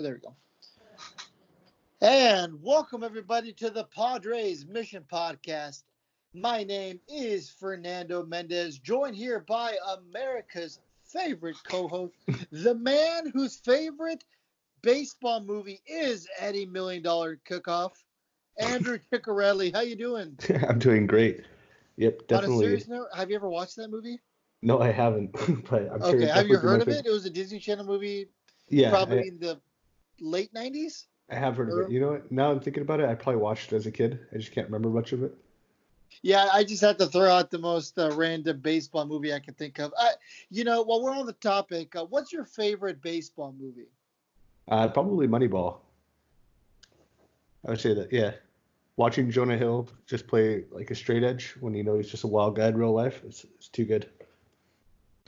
There we go. And welcome everybody to the Padres Mission Podcast. My name is Fernando Mendez, joined here by America's favorite co-host, the man whose favorite baseball movie is Eddie Million Dollar Cook-Off, Andrew Ciccarelli. How you doing? I'm doing great. Yep, definitely. On a serious note, have you ever watched that movie? No, I haven't. but I'm okay, sure have you heard of it? It was a Disney Channel movie. Yeah, probably I, in the late '90s. I have heard of it. You know what? Now I'm thinking about it. I probably watched it as a kid. I just can't remember much of it. Yeah, I just had to throw out the most uh, random baseball movie I can think of. Uh, you know, while we're on the topic, uh, what's your favorite baseball movie? Uh, probably Moneyball. I would say that, yeah. Watching Jonah Hill just play like a straight edge when you know he's just a wild guy in real life, it's, it's too good.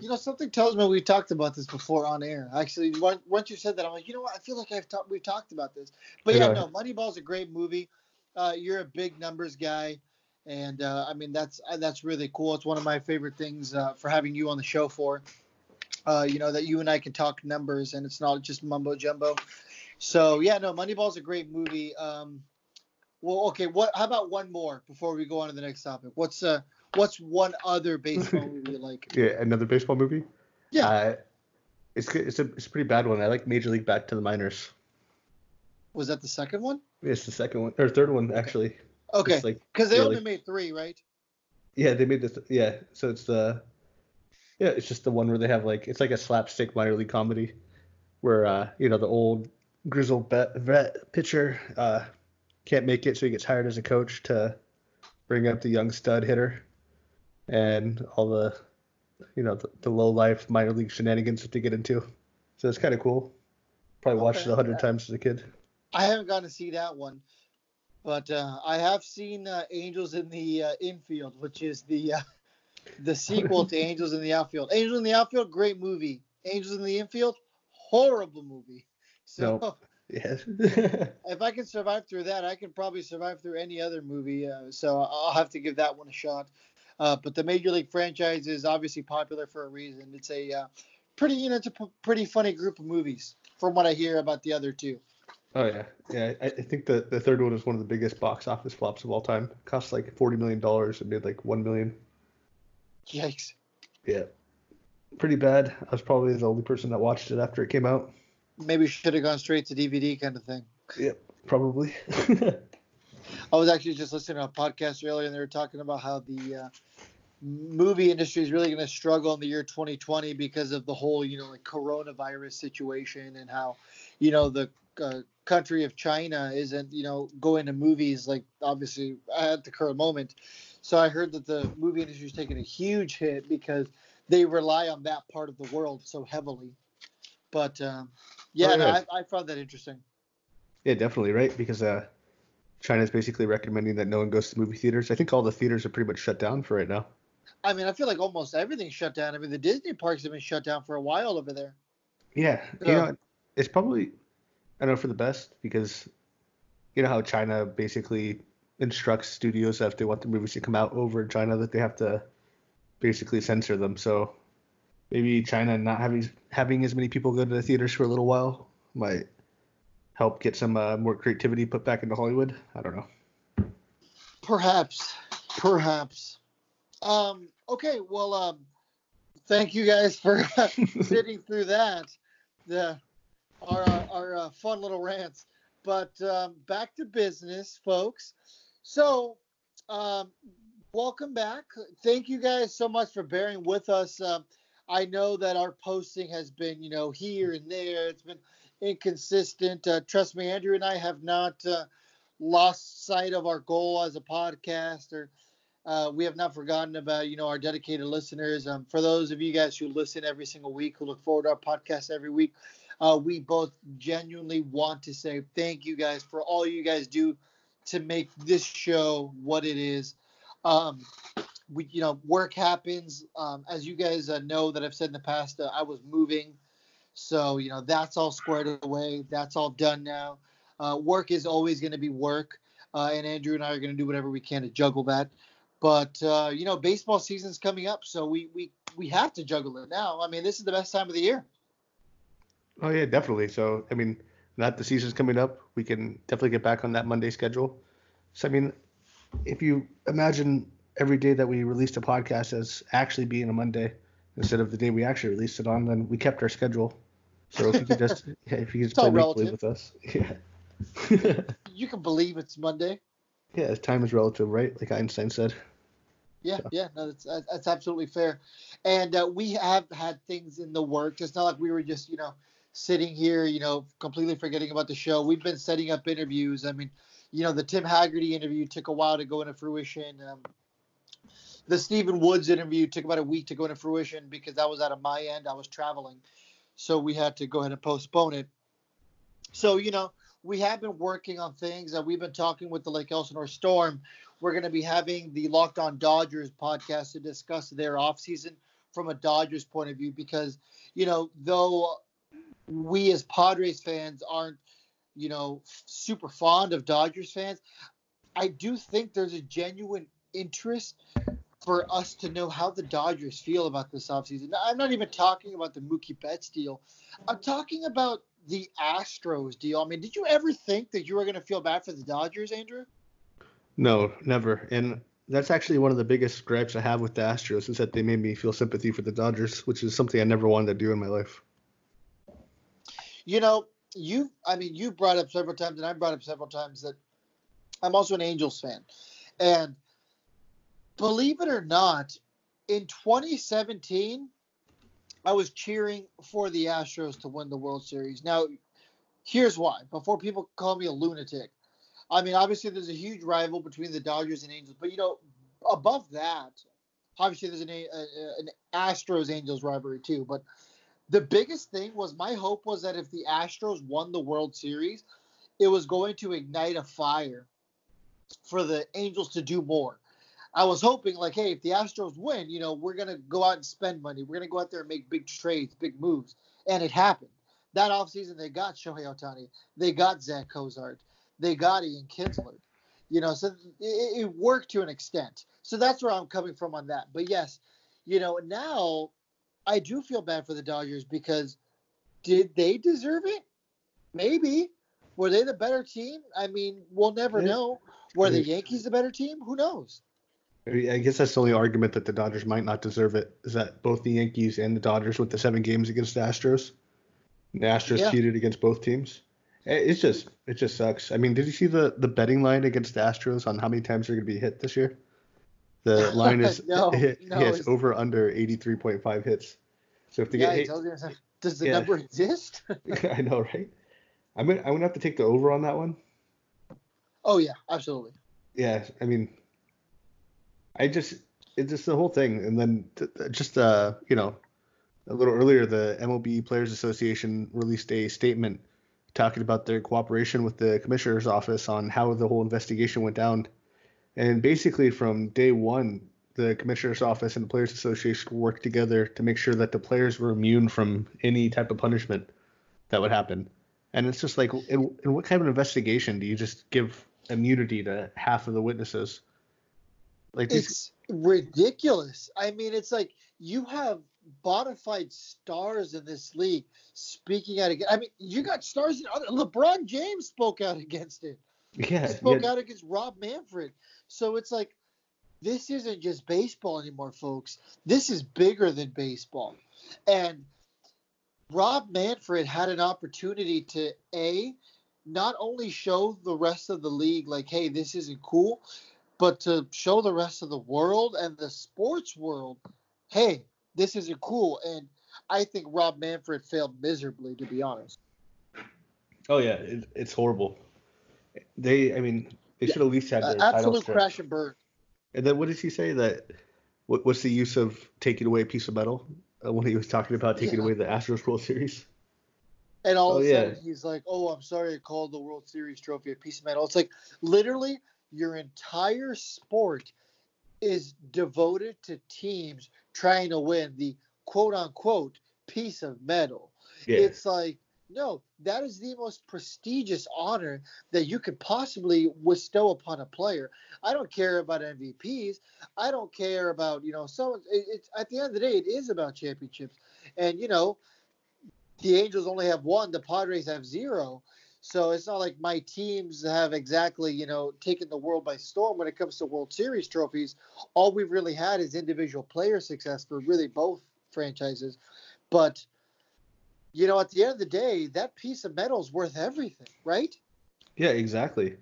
You know, something tells me we talked about this before on air. Actually, once you said that, I'm like, you know what? I feel like I've talked. We've talked about this. But yeah, no, Moneyball's a great movie. Uh, you're a big numbers guy, and uh, I mean that's uh, that's really cool. It's one of my favorite things uh, for having you on the show for. Uh, you know that you and I can talk numbers, and it's not just mumbo jumbo. So yeah, no, Moneyball's a great movie. Um, well, okay. What? How about one more before we go on to the next topic? What's uh What's one other baseball movie you like? Yeah, another baseball movie. Yeah. Uh, it's it's a it's a pretty bad one. I like Major League Back to the Minors. Was that the second one? It's the second one or third one actually. Okay. Because like, they only like, made three, right? Yeah, they made this. Yeah, so it's the. Yeah, it's just the one where they have like it's like a slapstick minor league comedy, where uh you know the old grizzled vet, vet pitcher uh can't make it, so he gets hired as a coach to bring up the young stud hitter and all the you know the, the low life minor league shenanigans that they get into. So it's kind of cool. Probably watched it a hundred times as a kid. I haven't gotten to see that one, but uh, I have seen uh, Angels in the uh, Infield, which is the uh, the sequel to Angels in the Outfield. Angels in the Outfield, great movie. Angels in the Infield, horrible movie. So. No. Yes. if I can survive through that, I can probably survive through any other movie. Uh, so I'll have to give that one a shot. Uh, but the Major League franchise is obviously popular for a reason. It's a uh, pretty, you know, it's a p- pretty funny group of movies from what I hear about the other two. Oh yeah, yeah. I, I think the the third one is one of the biggest box office flops of all time. It cost like forty million dollars and made like one million. Yikes. Yeah, pretty bad. I was probably the only person that watched it after it came out. Maybe should have gone straight to DVD kind of thing. Yep, probably. I was actually just listening to a podcast earlier, and they were talking about how the uh, movie industry is really going to struggle in the year 2020 because of the whole, you know, like coronavirus situation and how, you know, the uh, country of China isn't, you know, going to movies like obviously at the current moment. So I heard that the movie industry is taking a huge hit because they rely on that part of the world so heavily. But um, yeah, oh, yeah. No, I, I found that interesting. Yeah, definitely, right? Because uh, China's basically recommending that no one goes to movie theaters. I think all the theaters are pretty much shut down for right now. I mean, I feel like almost everything's shut down. I mean, the Disney parks have been shut down for a while over there. Yeah, you know, it's probably I don't know for the best because you know how China basically instructs studios that if they want the movies to come out over in China that they have to basically censor them. So maybe China not having having as many people go to the theaters for a little while might help get some uh, more creativity put back into Hollywood. I don't know. Perhaps, perhaps. Um, okay, well, um, thank you guys for sitting through that. The our uh, our uh, fun little rants. But um, back to business, folks. So, um, welcome back. Thank you guys so much for bearing with us. Um, I know that our posting has been, you know, here and there. It's been inconsistent. Uh, trust me, Andrew and I have not uh, lost sight of our goal as a podcaster. Uh, we have not forgotten about you know our dedicated listeners. Um, for those of you guys who listen every single week, who look forward to our podcast every week, uh, we both genuinely want to say thank you guys for all you guys do to make this show what it is. Um, we, you know, work happens. Um, as you guys uh, know that I've said in the past, uh, I was moving so, you know, that's all squared away. That's all done now. Uh, work is always going to be work. Uh, and Andrew and I are going to do whatever we can to juggle that. But, uh, you know, baseball season's coming up. So we, we, we have to juggle it now. I mean, this is the best time of the year. Oh, yeah, definitely. So, I mean, that the season's coming up, we can definitely get back on that Monday schedule. So I mean, if you imagine every day that we released a podcast as actually being a Monday instead of the day we actually released it on, then we kept our schedule. So if you could just yeah, if you could just play relative. with us, yeah. You can believe it's Monday. yeah, time is relative, right? Like Einstein said. Yeah, So- yeah, no, that's that's that's absolutely fair. And uh, we have had things in the works. It's not like we were just, you know, sitting here, you know, completely forgetting about the show. We've been setting up interviews. I mean, you know, the Tim Haggerty interview took a while to go into fruition. Um, the Stephen Woods interview took about a week to go into fruition because that was out of my end. I was traveling, so we had to go ahead and postpone it. So you know, we have been working on things. Uh, we've been talking with the Lake Elsinore Storm. We're going to be having the Locked On Dodgers podcast to discuss their offseason from a Dodgers point of view because, you know, though we as Padres fans aren't, you know, super fond of Dodgers fans, I do think there's a genuine interest for us to know how the Dodgers feel about this offseason. I'm not even talking about the Mookie Betts deal. I'm talking about the Astros deal. I mean, did you ever think that you were going to feel bad for the Dodgers, Andrew? No, never. And that's actually one of the biggest gripes I have with the Astros is that they made me feel sympathy for the Dodgers, which is something I never wanted to do in my life. You know, you I mean, you brought up several times, and I brought up several times that I'm also an Angels fan, and believe it or not, in 2017, I was cheering for the Astros to win the World Series. Now, here's why. Before people call me a lunatic, I mean, obviously there's a huge rival between the Dodgers and Angels, but you know, above that, obviously there's an, a, an Astros Angels rivalry too. But the biggest thing was my hope was that if the Astros won the World Series, it was going to ignite a fire for the Angels to do more. I was hoping, like, hey, if the Astros win, you know, we're gonna go out and spend money. We're gonna go out there and make big trades, big moves, and it happened. That offseason, they got Shohei Ohtani, they got Zach Cozart, they got Ian Kinsler. You know, so it, it worked to an extent. So that's where I'm coming from on that. But yes, you know, now I do feel bad for the Dodgers because did they deserve it? Maybe. Were they the better team? I mean, we'll never know. Were the Yankees the better team? Who knows? I guess that's the only argument that the Dodgers might not deserve it is that both the Yankees and the Dodgers went the seven games against the Astros. The Astros Yeah. cheated against both teams. Eh, It's just it just sucks. I mean, did you see the the betting line against the Astros on how many times they're going to be hit this year? The line is No, it, no, yeah, it's it's- over under 83.5 hits. So if they Yeah, get you, does the Yeah. number exist? I know, right? I'm gonna I'm gonna have to take the over on that one. oh yeah, absolutely. Yeah, I mean, I just it's just the whole thing, and then th- th- just uh, you know, a little earlier, the MLB Players Association released a statement talking about their cooperation with the commissioner's office on how the whole investigation went down, and basically from day one, the commissioner's office and the Players Association worked together to make sure that the players were immune from any type of punishment that would happen. And it's just like, in, in what kind of investigation do you just give immunity to half of the witnesses? Like these, It's ridiculous. I mean, it's like you have bona fide stars in this league speaking out against. I mean, you got stars in other. LeBron James spoke out against it. yeah, spoke yeah, out against Rob Manfred. So it's like this isn't just baseball anymore, folks. This is bigger than baseball. And Rob Manfred had an opportunity to a not only show the rest of the league like, hey, this isn't cool, but to show the rest of the world and the sports world, hey, this isn't cool. And I think Rob Manfred failed miserably, to be honest. Oh yeah, it, it's horrible. They, I mean, they should at least have Uh, their title absolute crash and burn. And then what did he say that? What, what's the use of taking away a piece of metal uh, when he was talking about taking Yeah. away the Astros World Series? And all Oh, of a yeah. he's like, "Oh, I'm sorry, I called the World Series trophy a piece of metal." It's like literally your entire sport is devoted to teams trying to win the quote unquote piece of metal. Yeah, It's like, no, that is the most prestigious honor that you could possibly bestow upon a player. I don't care about MVPs. I don't care about you know so It, it's at the end of the day, it is about championships, and you know, the Angels only have one. The Padres have zero. So it's not like my teams have exactly, you know, taken the world by storm when it comes to World Series trophies. All we've really had is individual player success for really both franchises. But you know, at the end of the day, that piece of metal is worth everything, right? Yeah, exactly.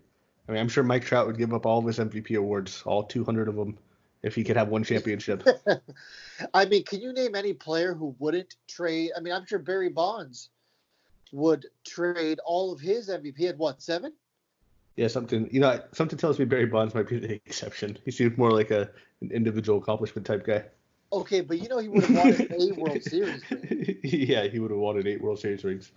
I mean, I'm sure Mike Trout would give up all of his MVP awards, all 200 of them, if he could have one championship. I mean, can you name any player who wouldn't trade? I mean, I'm sure Barry Bonds would trade all of his MVP at what seven? Yeah, something. You know, something tells me Barry Bonds might be the exception. He seems more like a an individual accomplishment type guy. Okay, but you know he would have wanted eight World Series ring. yeah, he would have wanted eight World Series rings.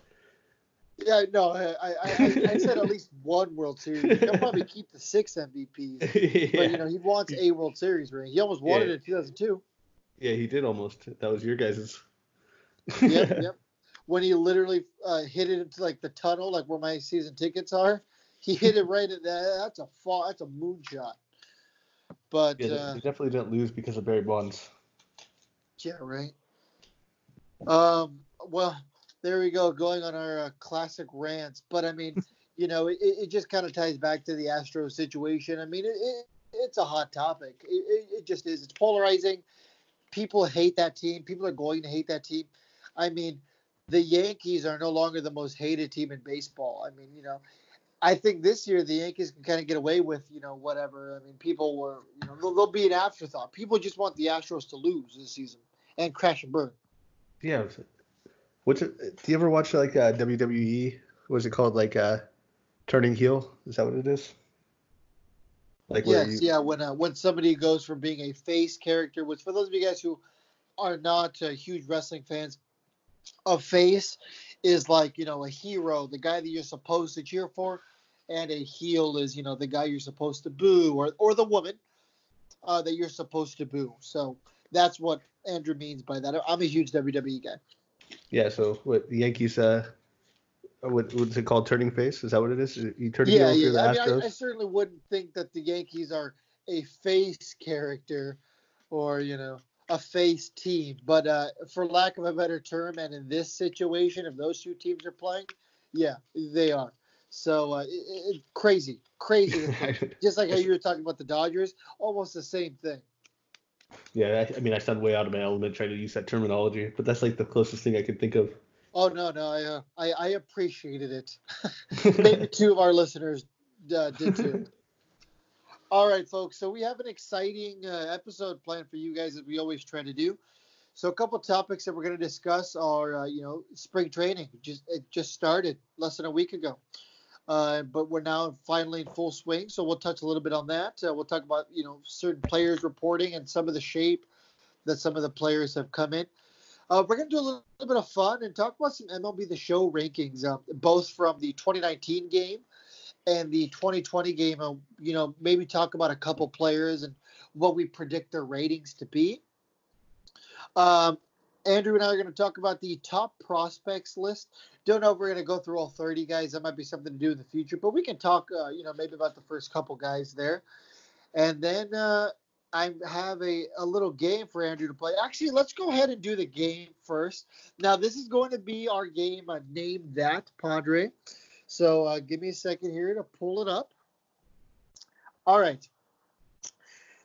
Yeah, no, I, I, I, I said at least one World Series. He'll probably keep the six MVPs, yeah. but you know he wants a World Series ring. He almost wanted yeah. it in 2002. Yeah, he did almost. That was your guys's. yep, yep. When he literally uh, hit it into like the tunnel, like where my season tickets are, he hit it right at that. That's a fall. That's a moonshot. But yeah, uh, he definitely didn't lose because of Barry Bonds. Yeah, right. Um. Well, there we go, going on our uh, classic rants. But I mean, you know, it, it just kind of ties back to the Astro situation. I mean, it, it, it's a hot topic. It, it just is. It's polarizing. People hate that team. People are going to hate that team. I mean, the Yankees are no longer the most hated team in baseball. I mean, you know, I think this year the Yankees can kind of get away with, you know, whatever. I mean, people were, you know, they'll, they'll be an afterthought. People just want the Astros to lose this season and crash and burn. Yeah, What's it? Do you ever watch like uh, WWE? Was it called like uh, Turning Heel? Is that what it is? Like yes, you... yeah. When uh, when somebody goes from being a face character, which for those of you guys who are not uh, huge wrestling fans, a face is like you know a hero, the guy that you're supposed to cheer for, and a heel is you know the guy you're supposed to boo or or the woman uh, that you're supposed to boo. So that's what Andrew means by that. I'm a huge WWE guy. Yeah. So what the Yankees? Uh, what what's it called? Turning face? Is that what it is? You turning yeah, yeah. I mean, I, I, certainly wouldn't think that the Yankees are a face character, or you know, a face team. But uh, for lack of a better term, and in this situation, if those two teams are playing, yeah, they are. So uh, it, it, crazy, crazy. Just like how you were talking about the Dodgers, almost the same thing. Yeah, I, I, mean, I sound way out of my element trying to use that terminology, but that's like the closest thing I could think of. Oh no, no, I uh, I, I, appreciated it. Maybe two of our listeners uh, did too. All right, folks. So we have an exciting uh, episode planned for you guys, as we always try to do. So a couple topics that we're going to discuss are, uh, you know, spring training. Just it just started less than a week ago. Uh, but we're now finally in full swing. So we'll touch a little bit on that. Uh, we'll talk about you know certain players reporting and some of the shape that some of the players have come in. Uh, we're going to do a little, little, bit of fun and talk about some MLB The Show rankings, uh, both from the 2019 game and the 2020 game. Uh, you know, maybe talk about a couple players and what we predict their ratings to be. Um, Andrew and I are going to talk about the top prospects list. Don't know if we're going to go through all 30 guys. That might be something to do in the future, but we can talk, uh, you know, maybe about the first couple guys there. And then uh, I have a, a little game for Andrew to play. Actually, let's go ahead and do the game first. Now, this is going to be our game, uh, Name That Padre. So uh, give me a second here to pull it up. All right.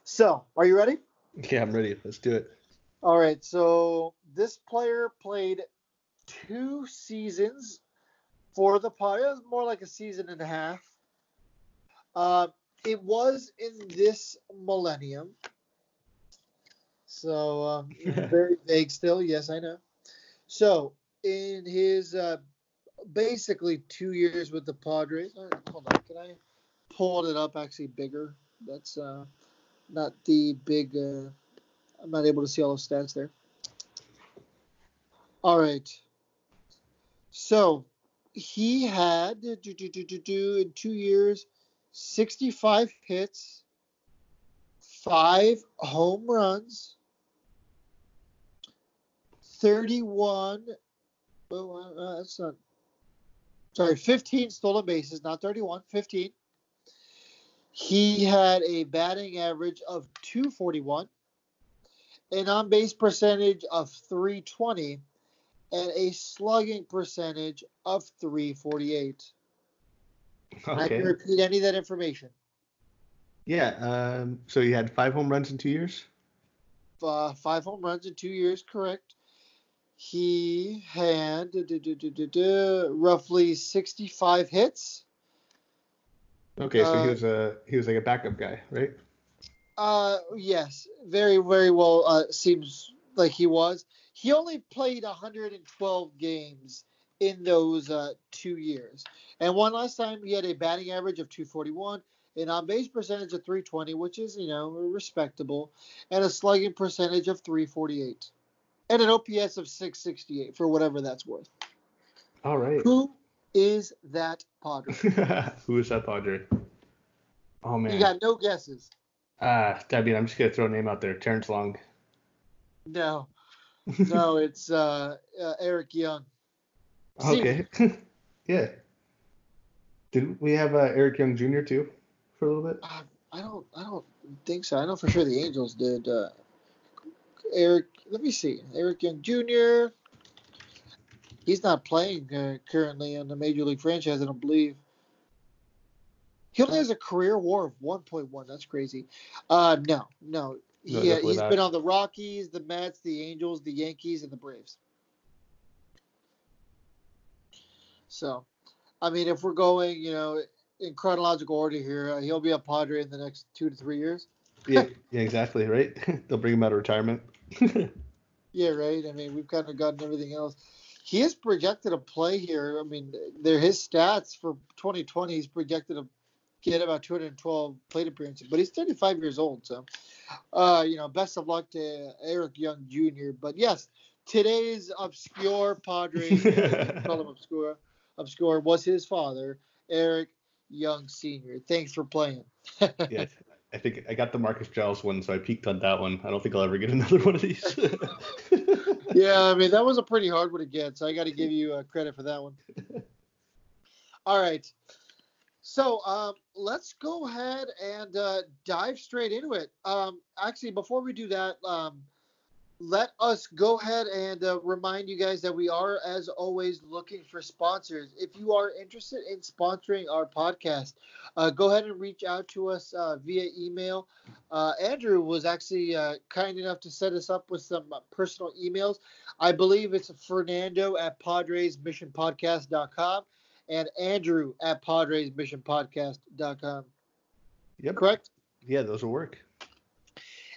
So, are you ready? Yeah, I'm ready. Let's do it. All right. So, this player played two seasons for the Padres, more like a season and a half. Uh, it was in this millennium. So um, very vague still. Yes, I know. So in his uh, basically two years with the Padres. Right, hold on, can I pull it up actually bigger? That's uh, not the big. Uh, I'm not able to see all the stats there. All right. So he had do, do, do, in two years 65 hits, five home runs, 31. Oh, uh, that's not. Sorry, 15 stolen bases, not 31, 15. He had a batting average of 241, an on base percentage of 320, and a slugging percentage of 348. I can repeat any of that information. Yeah. Um. So he had five home runs in two years. Uh, five home runs in two years, correct. He had roughly 65 hits. Okay. So he Uh, was a he was like a backup guy, right? Uh, yes, very, very well. Uh, seems like he was. He only played 112 games in those uh, two years, and one last time he had a batting average of 241, an on base percentage of 320, which is you know respectable, and a slugging percentage of 348, and an OPS of 668 for whatever that's worth. All right. Who is that Padre? Who is that Padre? Oh man. You got no guesses. Ah, I mean, I'm just gonna throw a name out there. Terrence Long. No, no, it's uh, uh, Eric Young. Okay. yeah. Did we have uh, Eric Young Jr. too for a little bit? Uh, I don't. I don't think so. I know for sure the Angels did. Uh, Eric. Let me see. Eric Young Jr. He's not playing uh, currently on the major league franchise. I don't believe. He only has a career WAR of 1.1. That's crazy. Uh, no, no. No, He, uh, he's not. been on the Rockies, the Mets, the Angels, the Yankees, and the Braves. So, I mean, if we're going, you know, in chronological order here, uh, he'll be a Padre in the next two to three years. Yeah, yeah, exactly, right? They'll bring him out of retirement. Yeah, right. I mean, we've kind of gotten everything else. He is projected to play here. I mean, they're his stats for 2020. He's projected to get about 212 plate appearances, but he's 35 years old. So, uh, you know, best of luck to Eric Young Jr. But yes, today's obscure Padre, call him obscure, obscure was his father, Eric Young Sr. Thanks for playing. yeah, I think I got the Marcus Giles one, so I peaked on that one. I don't think I'll ever get another one of these. yeah, I mean that was a pretty hard one to get, so I got to give you uh, credit for that one. All right, so um, let's go ahead and uh, dive straight into it. Um, actually, before we do that, um, let us go ahead and uh, remind you guys that we are, as always, looking for sponsors. If you are interested in sponsoring our podcast, uh, go ahead and reach out to us uh, via email. Uh, Andrew was actually uh, kind enough to set us up with some uh, personal emails. I believe it's Fernando at PadresMissionPodcast.com and Andrew at PadresMissionPodcast.com. yep. Correct? Yeah, those will work.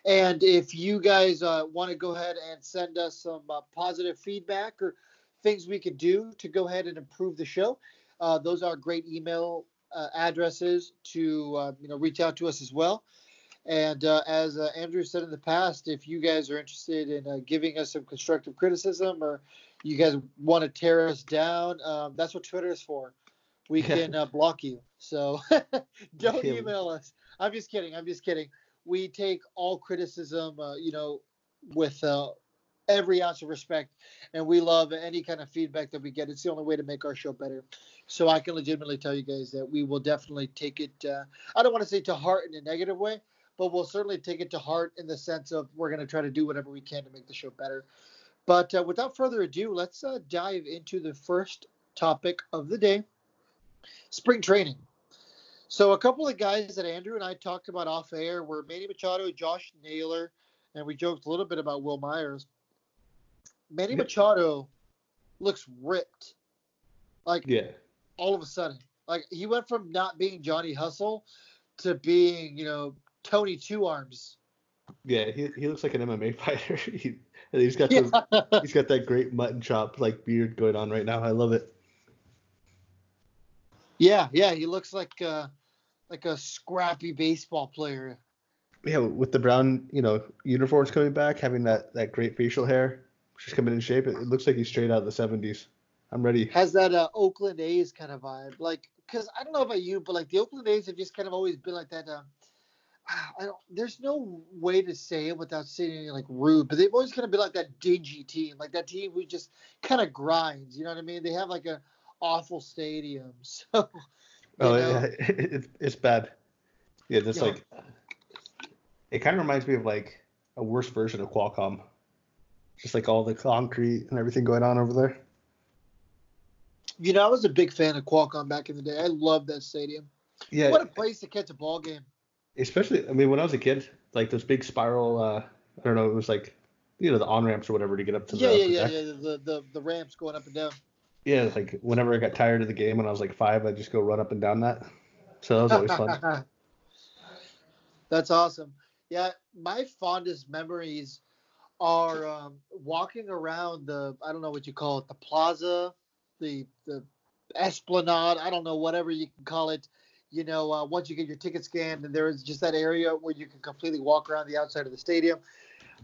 And if you guys uh, want to go ahead and send us some uh, positive feedback or things we could do to go ahead and improve the show, uh, those are great email uh, addresses to uh, you know reach out to us as well. And uh, as uh, Andrew said in the past, if you guys are interested in uh, giving us some constructive criticism or you guys want to tear us down, um, that's what Twitter is for. We can uh, block you. So don't email us. I'm just kidding. I'm just kidding we take all criticism, uh, you know, with uh, every ounce of respect, and we love any kind of feedback that we get. It's the only way to make our show better. So I can legitimately tell you guys that we will definitely take it. Uh, I don't want to say to heart in a negative way, but we'll certainly take it to heart in the sense of we're going to try to do whatever we can to make the show better. But uh, without further ado, let's uh, dive into the first topic of the day: spring training. So a couple of guys that Andrew and I talked about off air were Manny Machado, Josh Naylor, and we joked a little bit about Wil Myers. Manny. Machado looks ripped, like Yeah. all of a sudden. Like he went from not being Johnny Hustle to being, you know, Tony Two Arms. Yeah, he, he looks like an MMA fighter. he, he's got those, he's got that great mutton chop like beard going on right now. I love it. yeah, yeah, he looks like uh, like a scrappy baseball player. Yeah, with the brown, you know, uniforms coming back, having that that great facial hair, just coming in shape. It, it looks like he's straight out of the 70s. I'm ready. has that uh, Oakland A's kind of vibe. Like, because I don't know about you, but like the Oakland A's have just kind of always been like that. Um, I don't. There's no way to say it without saying like rude, but they've always kind of been like that dingy team, like that team who just kind of grinds. You know what I mean? They have like a awful stadium, so. You Oh know, yeah, it, it's bad. Yeah, that's Yeah. like it kind of reminds me of like a worse version of Qualcomm. Just like all the concrete and everything going on over there. You know, I was a big fan of Qualcomm back in the day. I loved that stadium. Yeah. What a place to catch a ball game. Especially, I mean, when I was a kid, like those big spiral. Uh, I don't know. It was like, you know, the on ramps or whatever to get up to Yeah, the. yeah, yeah, yeah. The, the the ramps going up and down. Yeah, like whenever I got tired of the game when I was like five, I'd just go run up and down that. So that was always fun. That's awesome. Yeah, my fondest memories are um, walking around the I don't know what you call it, the plaza, the the esplanade, I don't know whatever you can call it. You know, uh, once you get your ticket scanned, and there is just that area where you can completely walk around the outside of the stadium.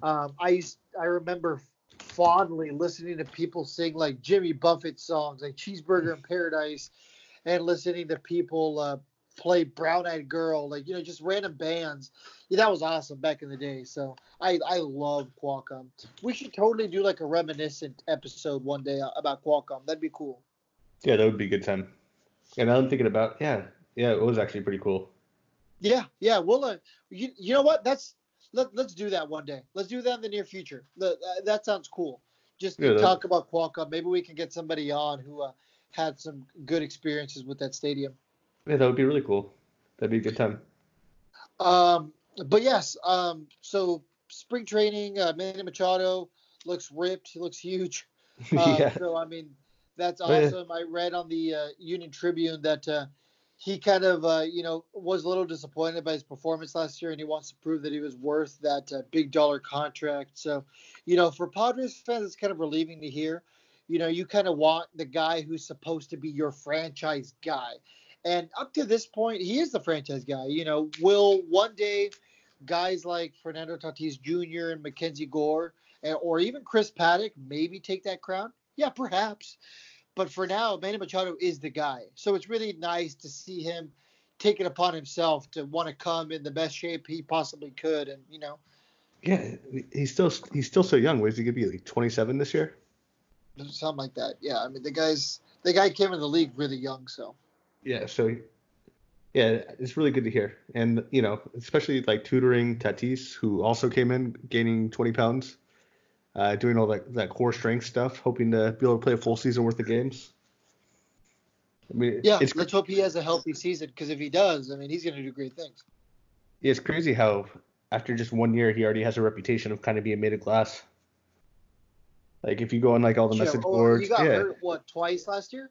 Um, I I remember fondly listening to people sing like Jimmy Buffett songs, like Cheeseburger in Paradise, and listening to people uh, play Brown Eyed Girl, like you know, just random bands. Yeah, that was awesome back in the day. So I I love Qualcomm. We should totally do like a reminiscent episode one day about Qualcomm. That'd be cool. Yeah, that would be a good time. And I'm thinking about, yeah, yeah, it was actually pretty cool. Yeah, yeah. We'll uh, you, you know what? That's let let's do that one day. Let's do that in the near future. The, uh, that sounds cool. Just Yeah, that- talk about Qualcomm. Maybe we can get somebody on who uh, had some good experiences with that stadium. Yeah, that would be really cool. That'd be a good time. Um, but yes, um, so spring training, uh, Manny Machado looks ripped. He looks huge. Uh, yeah. So I mean, that's Oh, awesome. I read on the uh, Union Tribune that uh, he kind of, uh, you know, was a little disappointed by his performance last year, and he wants to prove that he was worth that uh, big dollar contract. So, you know, for Padres fans, it's kind of relieving to hear. You know, you kind of want the guy who's supposed to be your franchise guy. And up to this point, he is the franchise guy. You know, will one day guys like Fernando Tatis Jr. and Mackenzie Gore, or even Chris Paddack, maybe take that crown? Yeah, perhaps. But for now, Manny Machado is the guy. So it's really nice to see him take it upon himself to want to come in the best shape he possibly could. And, you know, Yeah, he's still he's still so young. What is he gonna be like 27 this year? something like that. Yeah, I mean, the guy's the guy came in the league really young. So, Yeah, so yeah, it's really good to hear. And you know, especially like tutoring Tatis, who also came in gaining 20 pounds, uh, doing all that that core strength stuff, hoping to be able to play a full season worth of games. I mean, yeah, it's let's hope he has a healthy season because if he does, I mean, he's going to do great things. it's crazy how after just one year he already has a reputation of kind of being made of glass. Like if you go on like all the Sure. message Oh, boards, he got yeah, hurt, what, twice last year?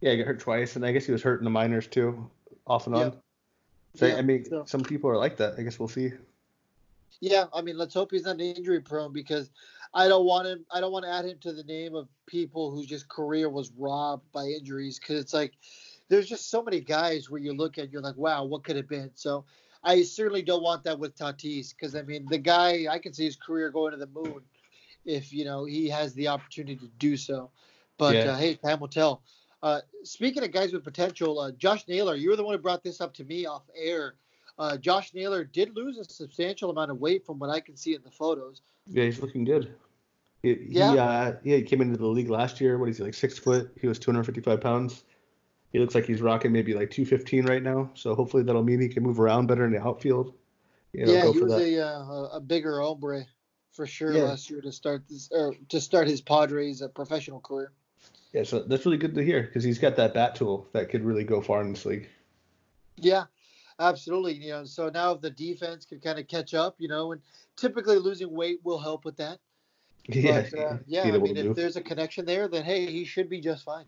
yeah, he got hurt twice, and I guess he was hurt in the minors too, off and on. Yeah. So Yeah, I mean, so- some people are like that. I guess we'll see. Yeah, I mean, let's hope he's not injury prone because I don't want him. I don't want to add him to the name of people whose just career was robbed by injuries because it's like there's just so many guys where you look at you're like, wow, what could have been? So I certainly don't want that with Tatis because I mean the guy I can see his career going to the moon if you know he has the opportunity to do so. But Yeah. uh, hey, time will tell. Uh, speaking of guys with potential, uh, Josh Naylor, you were the one who brought this up to me off air. Uh, Josh Naylor did lose a substantial amount of weight from what I can see in the photos. Yeah, he's looking good. He, Yeah. He, uh, yeah, he came into the league last year. What is he like six foot? He was 255 pounds. He looks like he's rocking maybe like 215 right now. So hopefully that'll mean he can move around better in the outfield. You know, yeah, go he for was that. a, uh, a a bigger hombre for sure Yeah. last year to start this or to start his Padres uh, professional career. Yeah, so that's really good to hear because he's got that bat tool that could really go far in this league. Yeah, absolutely. You know, so now if the defense can kind of catch up, you know, and typically losing weight will help with that. Yeah, But, uh, yeah, I mean, if do. there's a connection there, then hey, he should be just fine.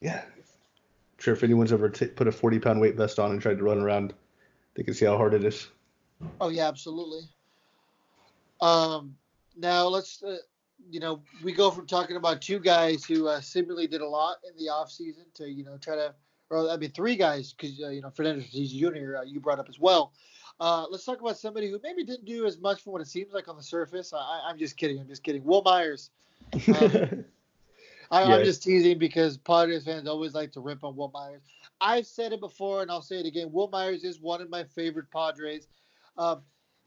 Yeah. Sure, if anyone's ever t- put a 40 pound weight vest on and tried to run around, they can see how hard it is. Oh yeah, absolutely. Um, now let's, uh, you know, we go from talking about two guys who uh, seemingly did a lot in the off season to you know try to, or I mean three guys because uh, you know Fernando Tatis Jr. Uh, you brought up as well. Uh, let's talk about somebody who maybe didn't do as much from what it seems like on the surface. I, I'm just kidding. I'm just kidding. Wil Myers. Um, I. I'm just teasing because Padres fans always like to rip on Wil Myers. I've said it before and I'll say it again. Wil Myers is one of my favorite Padres. Um,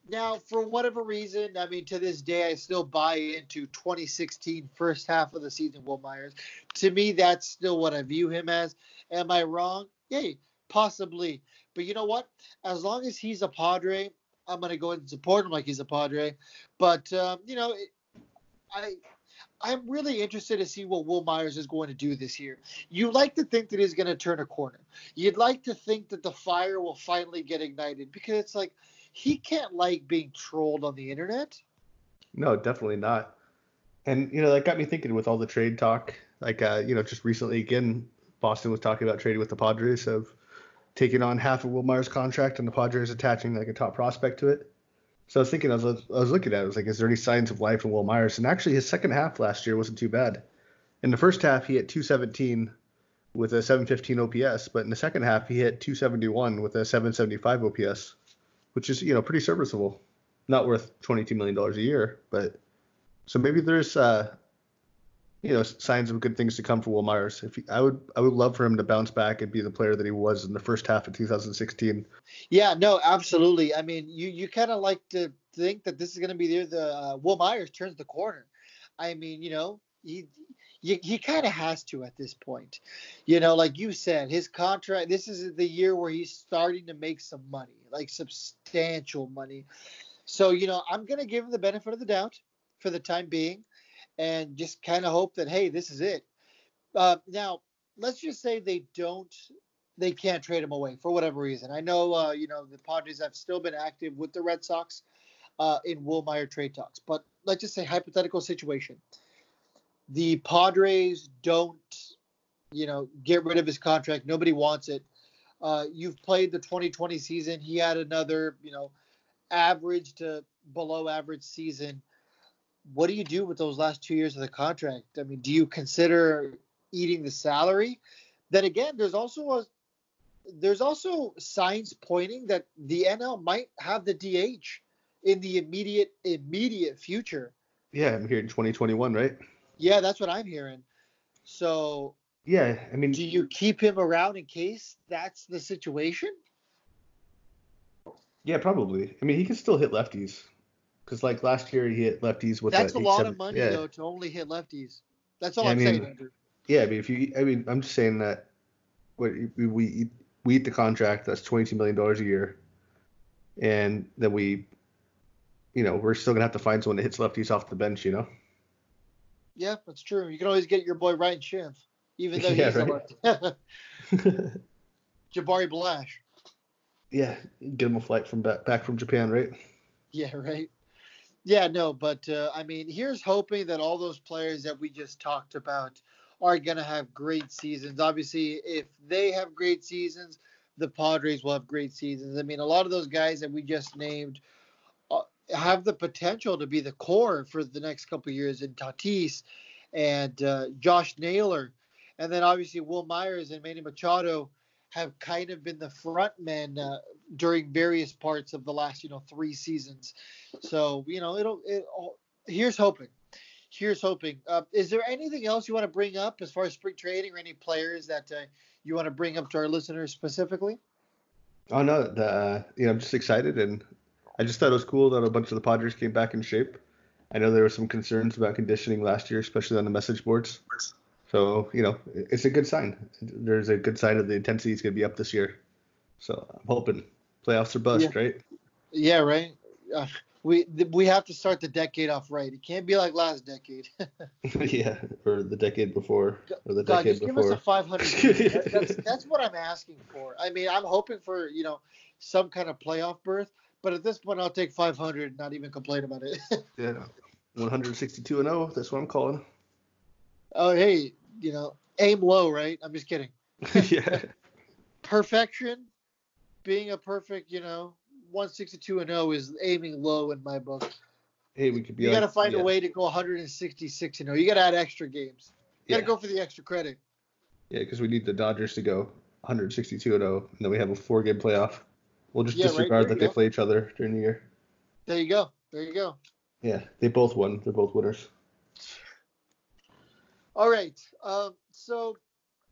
now, for whatever reason, I mean, to this day, I still buy into 2016 first half of the season, Wil Myers. To me, that's still what I view him as. Am I wrong? Yay, possibly. But you know what? As long as he's a Padre, I'm going to go and support him like he's a Padre. But, um, you know, it, I I'm really interested to see what Wil Myers is going to do this year. You like to think that he's going to turn a corner. You'd like to think that the fire will finally get ignited because it's like he can't like being trolled on the internet. No, definitely not. And you know that got me thinking with all the trade talk. Like uh, you know, just recently again, Boston was talking about trading with the Padres of taking on half of Wil Myers' contract and the Padres attaching like a top prospect to it. So I was thinking, I was, I was looking at it, I was like, is there any signs of life in Wil Myers? And actually, his second half last year wasn't too bad. In the first half, he hit 217 with a 715 OPS, but in the second half, he hit 271 with a 775 OPS, which is, you know, pretty serviceable. Not worth $22 million a year, but so maybe there's, uh, you know, signs of good things to come for Wil Myers. If he, I would, I would love for him to bounce back and be the player that he was in the first half of 2016. Yeah, no, absolutely. I mean, you you kind of like to think that this is going to be the the uh, Wil Myers turns the corner. I mean, you know, he he, he kind of has to at this point. You know, like you said, his contract. This is the year where he's starting to make some money, like substantial money. So you know, I'm gonna give him the benefit of the doubt for the time being and just kind of hope that hey, this is it. Uh, now, let's just say they don't, they can't trade him away for whatever reason. I know, uh, you know, the Padres have still been active with the Red Sox uh, in Wil Meyer trade talks, but let's just say hypothetical situation. The Padres don't, you know, get rid of his contract. Nobody wants it. Uh, you've played the 2020 season. He had another, you know, average to below average season what do you do with those last two years of the contract? I mean, do you consider eating the salary? Then again, there's also a there's also signs pointing that the NL might have the DH in the immediate immediate future. Yeah, I'm here in 2021, right? Yeah, that's what I'm hearing. So yeah, I mean, do you keep him around in case that's the situation? Yeah, probably. I mean, he can still hit lefties. Because like last year he hit lefties with that's a, a lot of money yeah. though to only hit lefties. That's all yeah, I'm I mean, saying, Andrew. Yeah, I mean if you, I mean I'm just saying that we we eat, we eat the contract that's 22 million dollars a year, and then we, you know, we're still gonna have to find someone that hits lefties off the bench, you know. Yeah, that's true. You can always get your boy Ryan Schimpf, even though he's right. a. Jabari Blash. Yeah, get him a flight from back back from Japan, right? Yeah, right. Yeah, no, but uh, I mean, here's hoping that all those players that we just talked about are going to have great seasons. Obviously, if they have great seasons, the Padres will have great seasons. I mean, a lot of those guys that we just named uh, have the potential to be the core for the next couple years in Tatis and uh, Josh Naylor. And then obviously Wil Myers and Manny Machado have kind of been the front men uh, during various parts of the last, you know, three seasons. So, you know, it'll, it, here's hoping. Here's hoping. Uh, is there anything else you want to bring up as far as spring trading or any players that uh, you want to bring up to our listeners specifically? Oh no, the, uh, you know, I'm just excited, and I just thought it was cool that a bunch of the Padres came back in shape. I know there were some concerns about conditioning last year, especially on the message boards. So you know, it's a good sign. There's a good sign of the intensity is going to be up this year. So I'm hoping playoffs are bust, yeah. right? Yeah, right. Uh, we we have to start the decade off right. It can't be like last decade. yeah, or the decade before, or the God, decade just before. give us a 500. that, that's, that's what I'm asking for. I mean, I'm hoping for you know some kind of playoff berth, but at this point, I'll take 500. Not even complain about it. yeah, 162 and 0. That's what I'm calling. Oh, hey, you know, aim low, right? I'm just kidding. yeah. Perfection, being a perfect, you know, 162 and 0 is aiming low in my book. Hey, we could be. You got to find yeah. a way to go 166 and 0. You got to add extra games. You got to go for the extra credit. Yeah, because we need the Dodgers to go 162 and 0, and then we have a four-game playoff. We'll just yeah, disregard right, that they go. play each other during the year. There you go. There you go. Yeah, they both won. They're both winners. All right. Um, so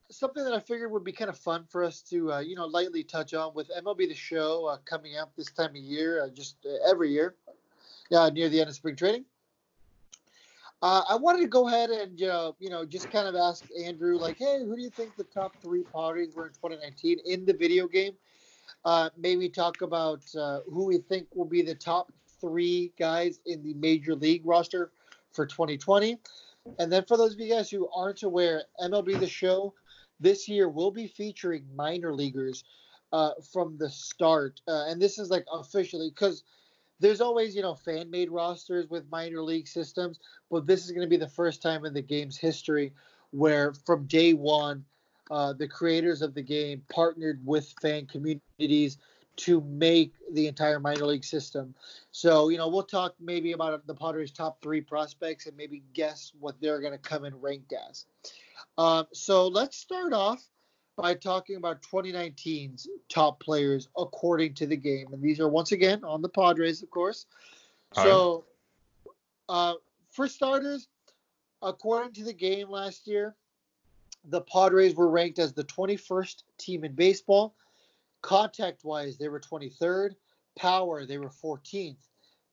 something that I figured would be kind of fun for us to, uh, you know, lightly touch on with MLB The Show uh, coming up this time of year, uh, just uh, every year, yeah, near the end of spring training. Uh, I wanted to go ahead and, uh, you know, just kind of ask Andrew, like, hey, who do you think the top three parties were in 2019 in the video game? Maybe talk about uh, who we think will be the top three guys in the major league roster for 2020 And then for those of you guys who aren't aware, MLB The Show this year will be featuring minor leaguers uh, from the start. Uh, and this is like officially because there's always, you know, fan made rosters with minor league systems, but this is going to be the first time in the game's history where from day one, uh, the creators of the game partnered with fan communities to make the entire minor league system. So, you know, we'll talk maybe about the Padres' top three prospects and maybe guess what they're going to come in ranked as. Um, so let's start off by talking about 2019's top players according to the game. And these are once again on the Padres, of course. All so, right. uh, for starters, according to the game last year, the Padres were ranked as the 21st team in baseball. Contact wise, they were 23rd. Power, they were 14th.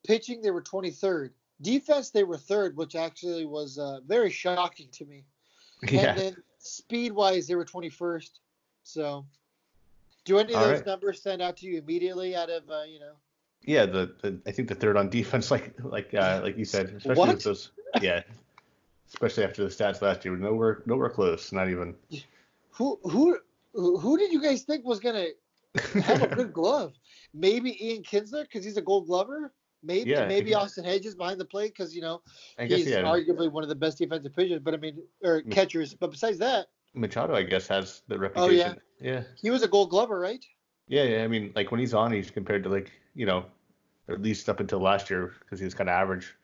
Pitching, they were 23rd. Defense, they were third, which actually was uh, very shocking to me. Yeah. And then speed wise, they were 21st. So, do any of All those right. numbers stand out to you immediately out of, uh, you know? Yeah, the, the I think the third on defense, like like uh, like you said, especially what? with those, yeah, especially after the stats last year, nowhere nowhere close, not even. Who who who did you guys think was gonna have a good glove? Maybe Ian Kinsler because he's a Gold Glover. Maybe yeah, maybe yeah. Austin Hedges behind the plate because you know I he's guess, yeah. arguably one of the best defensive pitchers. But I mean, or mm. catchers. But besides that, Machado I guess has the oh, reputation. Oh yeah, yeah. He was a Gold Glover, right? Yeah, yeah. I mean, like when he's on, he's compared to like you know, at least up until last year because he was kind of average.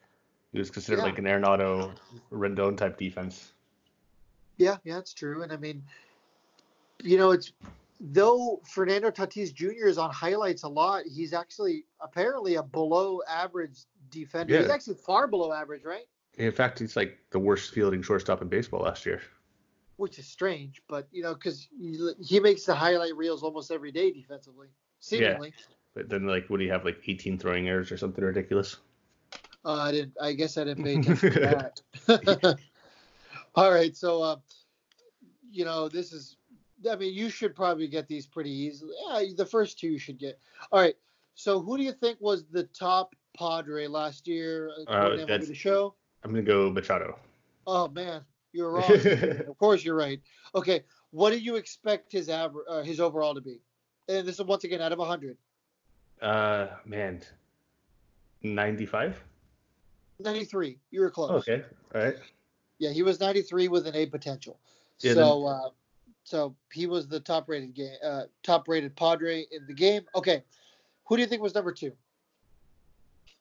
He was considered yeah. like an Arenado, Rendon type defense. Yeah, yeah, it's true. And I mean, you know, it's though Fernando Tatis Jr. is on highlights a lot, he's actually apparently a below average defender. Yeah. He's actually far below average, right? In fact, he's like the worst fielding shortstop in baseball last year. Which is strange, but you know, because he makes the highlight reels almost every day defensively, seemingly. Yeah. But then, like, would he have like 18 throwing errors or something ridiculous? Uh, I didn't. I guess I didn't pay attention to that. All right, so uh, you know, this is I mean, you should probably get these pretty easily. Yeah, the first two you should get. All right. So, who do you think was the top Padre last year? Uh, that's, the show. I'm gonna go Machado. Oh man, you're wrong. of course, you're right. Okay, what do you expect his average, uh, his overall to be? And this is once again out of 100. Uh, man, 95. 93. You were close. Okay. All right. Yeah, he was 93 with an A potential. Yeah, so, then, uh, so he was the top rated game, uh, top rated Padre in the game. Okay, who do you think was number two?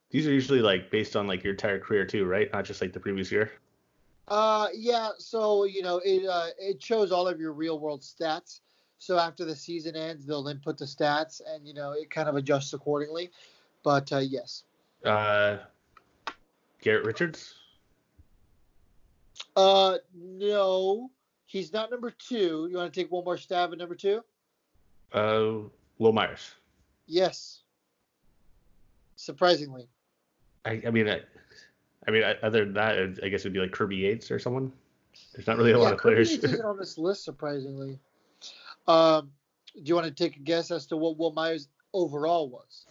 These are usually like based on like your entire career too, right? Not just like the previous year. Uh, yeah. So you know, it uh, it shows all of your real world stats. So after the season ends, they'll input the stats, and you know, it kind of adjusts accordingly. But uh, yes. Uh, Garrett Richards. Uh, no. He's not number two. You want to take one more stab at number two? Uh, Wil Myers. Yes. Surprisingly. I, I mean, I, I mean, other than that, I guess it'd be like Kirby Yates or someone. There's not really a yeah, lot of Kirby players. Yates isn't on this list, surprisingly. Um, do you want to take a guess as to what Wil Myers overall was?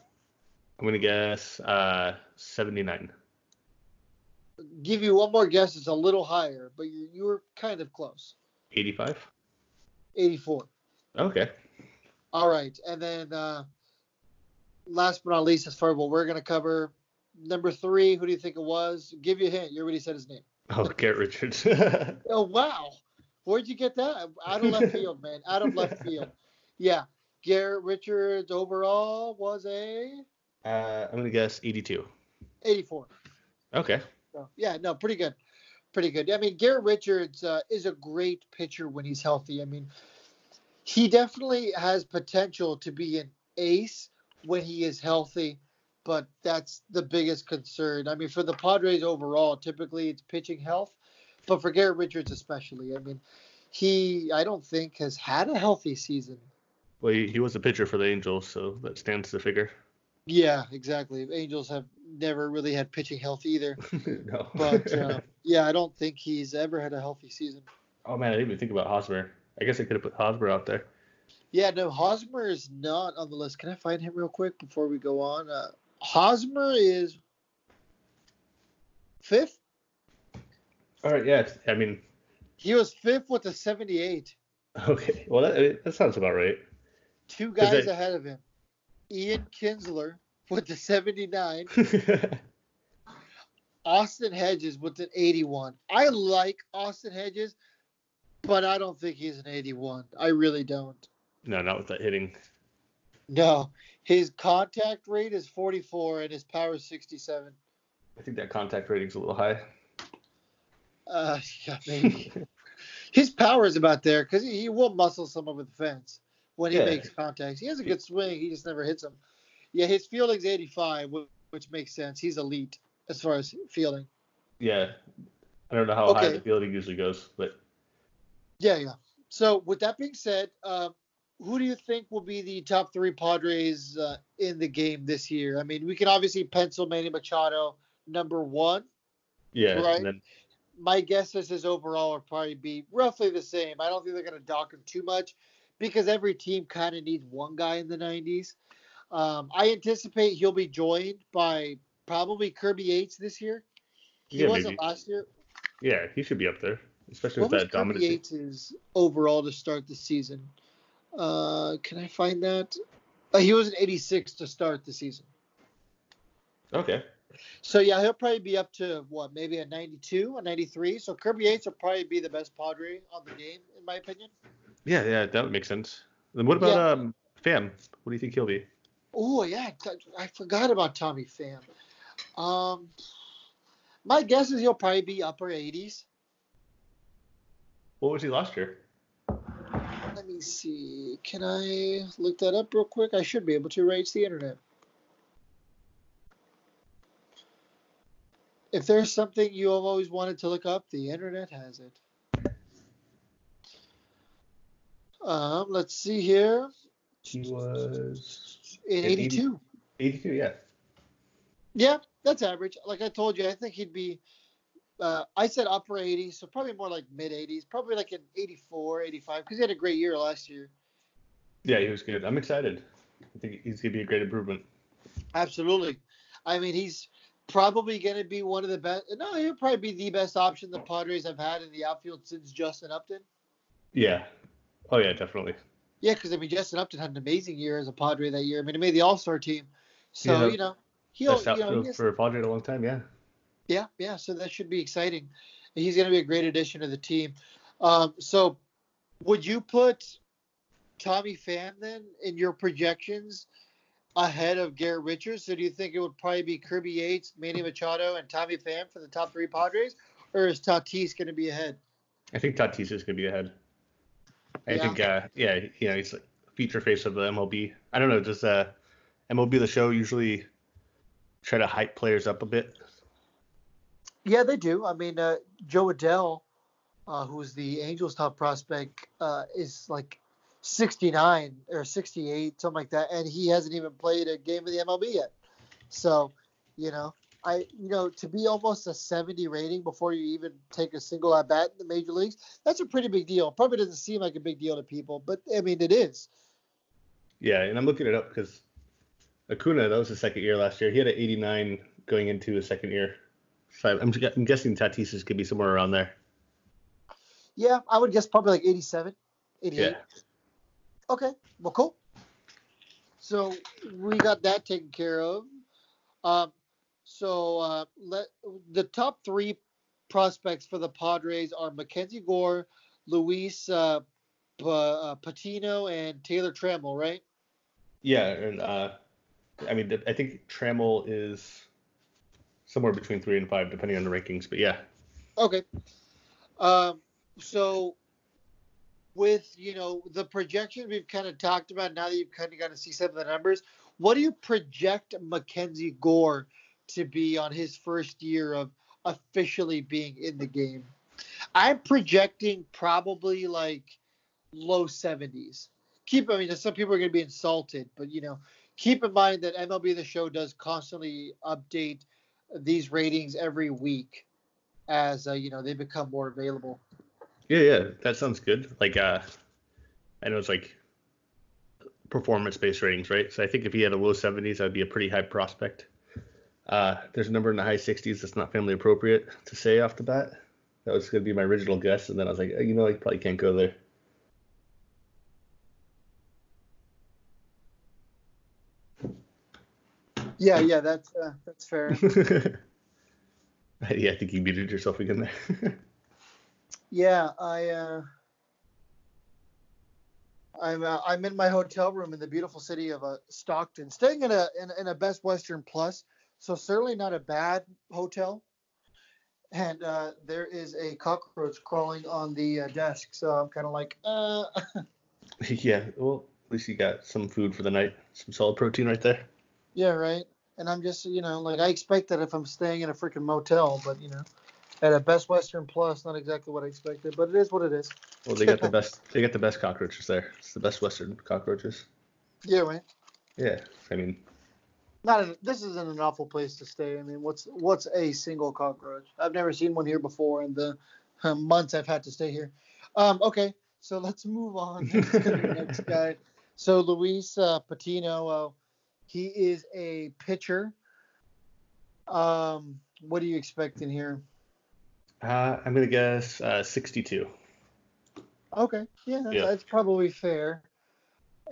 I'm gonna guess uh, 79. Give you one more guess. It's a little higher, but you you were kind of close. 85? 84. Okay. All right. And then uh, last but not least, as far as what we're going to cover, number three, who do you think it was? Give you a hint. You already said his name. Oh, Garrett Richards. oh, wow. Where'd you get that? Out of left field, man. Out of left field. Yeah. Garrett Richards overall was a. Uh, I'm going to guess 82. 84. Okay. So, yeah, no, pretty good pretty good. I mean, Garrett Richards uh, is a great pitcher when he's healthy. I mean, he definitely has potential to be an ace when he is healthy, but that's the biggest concern. I mean, for the Padres overall, typically it's pitching health, but for Garrett Richards especially, I mean, he I don't think has had a healthy season. Well, he, he was a pitcher for the Angels, so that stands to figure. Yeah, exactly. Angels have never really had pitching health either. no. But uh, yeah, I don't think he's ever had a healthy season. Oh man, I didn't even think about Hosmer. I guess I could have put Hosmer out there. Yeah, no, Hosmer is not on the list. Can I find him real quick before we go on? Uh, Hosmer is fifth. All right, yeah. I mean, he was fifth with a 78. Okay, well that that sounds about right. Two guys ahead of him, Ian Kinsler with the 79. Austin Hedges with an 81. I like Austin Hedges, but I don't think he's an 81. I really don't. No, not with that hitting. No, his contact rate is 44 and his power is 67. I think that contact rating's a little high. Uh, yeah, maybe. his power is about there because he, he, will muscle some over the fence when he yeah. makes contacts. He has a good swing. He just never hits them. Yeah, his fielding's 85, which makes sense. He's elite as far as fielding. Yeah, I don't know how okay. high the fielding usually goes, but yeah, yeah. So with that being said, uh, who do you think will be the top three Padres uh, in the game this year? I mean, we can obviously pencil Manny Machado number one. Yeah. Right. Then... My guess is his overall will probably be roughly the same. I don't think they're going to dock him too much because every team kind of needs one guy in the 90s. Um, I anticipate he'll be joined by probably Kirby Yates this year. He yeah, wasn't maybe. last year. Yeah, he should be up there, especially what with that dominant. Kirby Yates' is overall to start the season? Uh, can I find that? Uh, he was an 86 to start the season. Okay. So yeah, he'll probably be up to what, maybe a 92, a 93. So Kirby Yates will probably be the best Padre on the game, in my opinion. Yeah, yeah, that would make sense. Then what about yeah. um Pham? What do you think he'll be? Oh yeah, I forgot about Tommy Pham. Um, my guess is he'll probably be upper 80s. What was he last year? Let me see. Can I look that up real quick? I should be able to. Right, the internet. If there's something you have always wanted to look up, the internet has it. Um, let's see here. He was in 82. 82, yeah. Yeah, that's average. Like I told you, I think he'd be. Uh, I said upper 80s, so probably more like mid 80s, probably like an 84, 85, because he had a great year last year. Yeah, he was good. I'm excited. I think he's gonna be a great improvement. Absolutely. I mean, he's probably gonna be one of the best. No, he'll probably be the best option the Padres have had in the outfield since Justin Upton. Yeah. Oh yeah, definitely. Yeah, because I mean, Justin Upton had an amazing year as a Padre that year. I mean, he made the All Star team. So yeah. you know, he'll you know, he for a Padre a long time, yeah. Yeah, yeah. So that should be exciting. He's going to be a great addition to the team. Um, so, would you put Tommy Pham then in your projections ahead of Garrett Richards? So, do you think it would probably be Kirby Yates, Manny Machado, and Tommy Pham for the top three Padres, or is Tatis going to be ahead? I think Tatis is going to be ahead. I yeah. think, uh, yeah, you know, he's a feature face of the MLB. I don't know, does uh, MLB the Show usually try to hype players up a bit? Yeah, they do. I mean, uh, Jo Adell, uh, who's the Angels' top prospect, uh, is like 69 or 68, something like that, and he hasn't even played a game of the MLB yet. So, you know, I, you know, to be almost a 70 rating before you even take a single at bat in the major leagues, that's a pretty big deal. Probably doesn't seem like a big deal to people, but I mean, it is. Yeah, and I'm looking it up because Acuna, that was his second year last year. He had an 89 going into his second year. So I'm, I'm guessing Tatis is could be somewhere around there. Yeah, I would guess probably like 87, 88. Yeah. Okay, well, cool. So we got that taken care of. Um, so uh, let the top three prospects for the Padres are Mackenzie Gore, Luis uh, P- uh, Patino, and Taylor Trammell, right? Yeah, and uh, I mean, I think Trammell is somewhere between three and five, depending on the rankings. But yeah. Okay. Um, so with you know the projection we've kind of talked about now that you've kind of got to see some of the numbers, what do you project Mackenzie Gore to be on his first year of officially being in the game? I'm projecting probably like low 70s. Keep, I mean, some people are going to be insulted, but you know, keep in mind that MLB The Show does constantly update these ratings every week as uh, you know they become more available. Yeah, yeah, that sounds good. Like, uh, I know it's like performance-based ratings, right? So I think if he had a low 70s, that'd be a pretty high prospect. Uh, there's a number in the high 60s that's not family appropriate to say off the bat. That was gonna be my original guess, and then I was like, you know, I probably can't go there. Yeah, yeah, that's uh, that's fair. yeah, I think you muted yourself again there. yeah, I uh, I'm uh, I'm in my hotel room in the beautiful city of uh, Stockton, staying in a in, in, a Best Western Plus, so certainly not a bad hotel. And uh, there is a cockroach crawling on the uh, desk, so I'm kind of like, uh. yeah, well, at least you got some food for the night, some solid protein right there. Yeah, right. And I'm just, you know, like I expect that if I'm staying in a freaking motel, but you know, at a Best Western Plus, not exactly what I expected, but it is what it is. Well, they got the best. They got the best cockroaches there. It's the Best Western cockroaches. Yeah, right. Yeah, I mean, not this isn't an awful place to stay. I mean, what's what's a single cockroach? I've never seen one here before in the months I've had to stay here. Um, okay, so let's move on to the next guy. So Luis uh, Patino, uh, he is a pitcher. Um, what are you expecting here? Uh, I'm gonna guess uh, 62. Okay, yeah, that's, yeah. that's probably fair.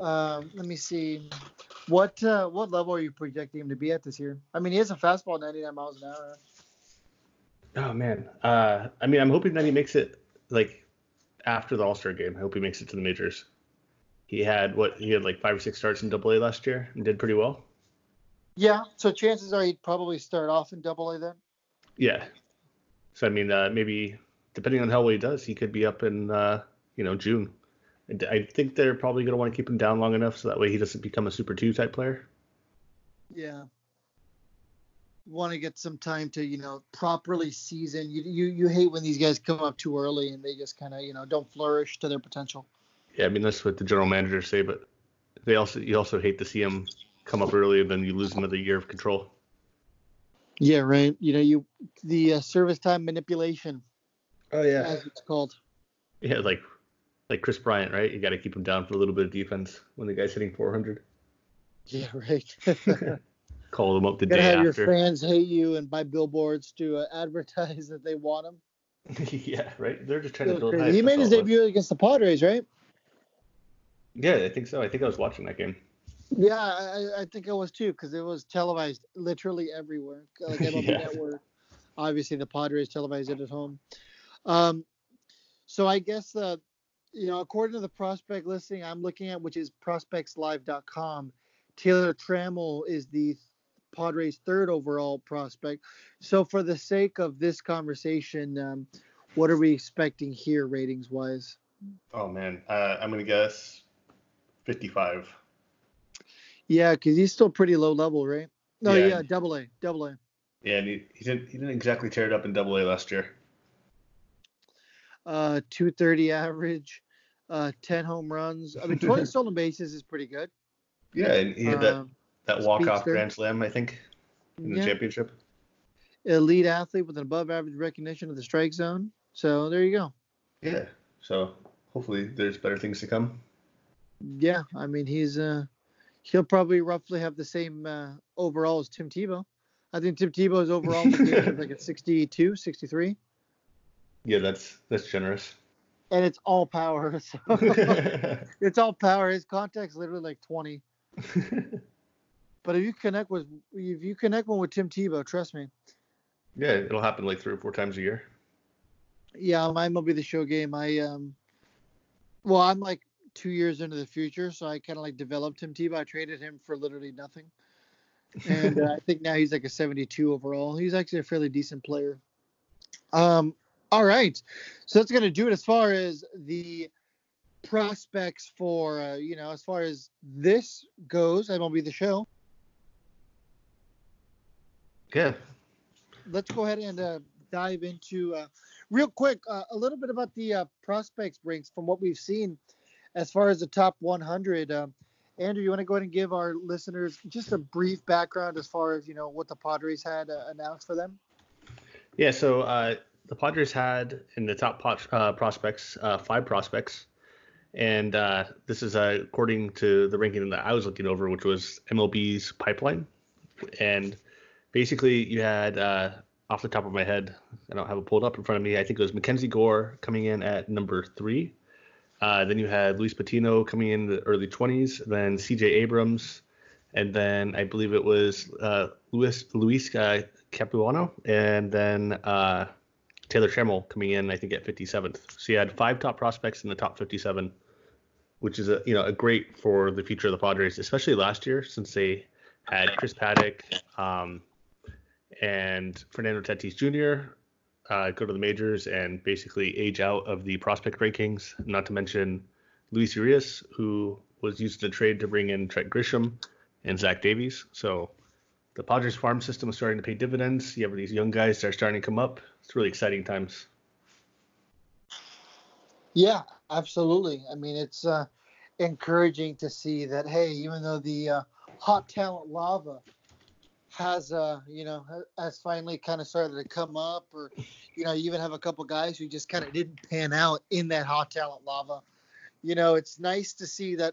Um, let me see. What uh, what level are you projecting him to be at this year? I mean, he has a fastball 99 miles an hour. Oh man. Uh, I mean, I'm hoping that he makes it like after the All Star game. I hope he makes it to the majors. He had what? He had like five or six starts in Double A last year and did pretty well. Yeah. So chances are he'd probably start off in Double A then. Yeah. So I mean, uh, maybe depending on how well he does, he could be up in uh, you know June. I think they're probably going to want to keep him down long enough so that way he doesn't become a super two type player. Yeah. Want to get some time to you know properly season. You you you hate when these guys come up too early and they just kind of you know don't flourish to their potential. Yeah, I mean that's what the general managers say, but they also you also hate to see them come up early and then you lose another year of control. Yeah, right. You know you the uh, service time manipulation. Oh yeah. As it's called. Yeah, like like Kris Bryant, right? You got to keep him down for a little bit of defense when the guy's hitting 400. Yeah, right. Call them up the day have after. your fans hate you and buy billboards to uh, advertise that they want him. yeah, right. They're just trying to build. Hype, he made his debut against the Padres, right? Yeah, I think so. I think I was watching that game. Yeah, I, I think I was too because it was televised literally everywhere. Like MLB yeah. Network. Obviously, the Padres televised it at home. Um, so I guess uh, you know, according to the prospect listing I'm looking at, which is prospectslive.com, Taylor Trammell is the Padres' third overall prospect. So, for the sake of this conversation, um, what are we expecting here, ratings wise? Oh man, uh, I'm gonna guess 55. Yeah, because he's still pretty low level, right? No, yeah, yeah double A, double A. Yeah, and he, he didn't he didn't exactly tear it up in double A last year. Uh, 230 average, uh, 10 home runs. I mean, 20 stolen bases is pretty good. Yeah, and he had that, um, that walk-off grand slam, I think, in the yeah. championship. Elite athlete with an above-average recognition of the strike zone. So there you go. Yeah. So hopefully there's better things to come. Yeah, I mean he's uh he'll probably roughly have the same uh, overall as Tim Tebow. I think Tim Tebow's overall like at 62, 63. Yeah, that's that's generous and it's all power. So it's all power. His contact's literally like 20. but if you connect with if you connect one with Tim Tebow, trust me. Yeah, it'll happen like three or four times a year. Yeah, mine will be the show game. I um, well, I'm like two years into the future, so I kind of like developed Tim Tebow. I traded him for literally nothing, and uh, I think now he's like a 72 overall. He's actually a fairly decent player. Um, all right. So that's going to do it as far as the prospects for, uh, you know, as far as this goes, MLB the show. Yeah. Let's go ahead and uh, dive into, uh, real quick, uh, a little bit about the uh, prospects ranks from what we've seen as far as the top 100. Um, Andrew, you want to go ahead and give our listeners just a brief background as far as, you know, what the Padres had uh, announced for them? Yeah, so the Padres had in the top pot, uh, prospects uh, five prospects, and uh, this is uh, according to the ranking that I was looking over, which was MLB's pipeline. And basically, you had uh, off the top of my head, I don't have it pulled up in front of me. I think it was Mackenzie Gore coming in at number three. Uh, then you had Luis Patino coming in the early 20s. Then C.J. Abrams, and then I believe it was Luis Luis Campusano, and then uh, Taylor Trammell coming in, I think at 57th. So you had five top prospects in the top 57, which is a you know a great for the future of the Padres, especially last year since they had Chris Paddack um, and Fernando Tatis Jr. Uh, go to the majors and basically age out of the prospect rankings. Not to mention Luis Urias, who was used in a trade to bring in Trent Grisham and Zach Davies. So the Padres farm system is starting to pay dividends. You have these young guys that are starting to come up. It's really exciting times. Yeah, absolutely. I mean, it's uh, encouraging to see that. Hey, even though the uh, hot talent lava has uh you know has finally kind of started to come up or you know you even have a couple guys who just kind of didn't pan out in that hot talent lava you know it's nice to see that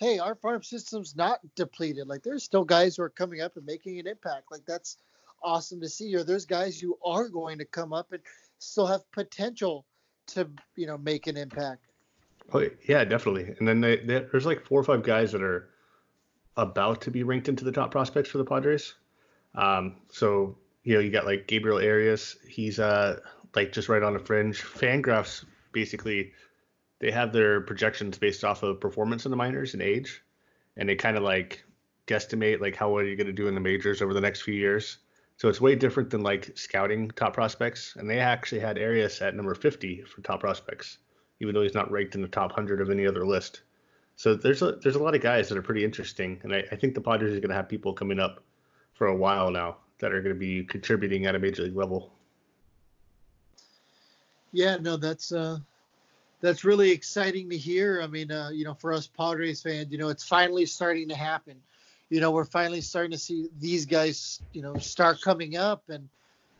hey our farm system's not depleted. Like there's still guys who are coming up and making an impact. Like that's awesome to see. Or there's guys who are going to come up and still have potential to you know make an impact. Oh yeah definitely. And then they, they, there's like four or five guys that are about to be ranked into the top prospects for the Padres. Um, so you know you got like Gabriel Arias, he's uh like just right on the fringe. Fangraphs basically they have their projections based off of performance in the minors and age, and they kind of like guesstimate like how well you're going to do in the majors over the next few years. So it's way different than like scouting top prospects, and they actually had Arias at number 50 for top prospects, even though he's not ranked in the top 100 of any other list. So there's a there's a lot of guys that are pretty interesting, and I, I think the Padres are going to have people coming up for a while now that are going to be contributing at a major league level. Yeah, no, that's uh, that's really exciting to hear. I mean, uh, you know, for us Padres fans, you know, it's finally starting to happen. You know, we're finally starting to see these guys, you know, start coming up, and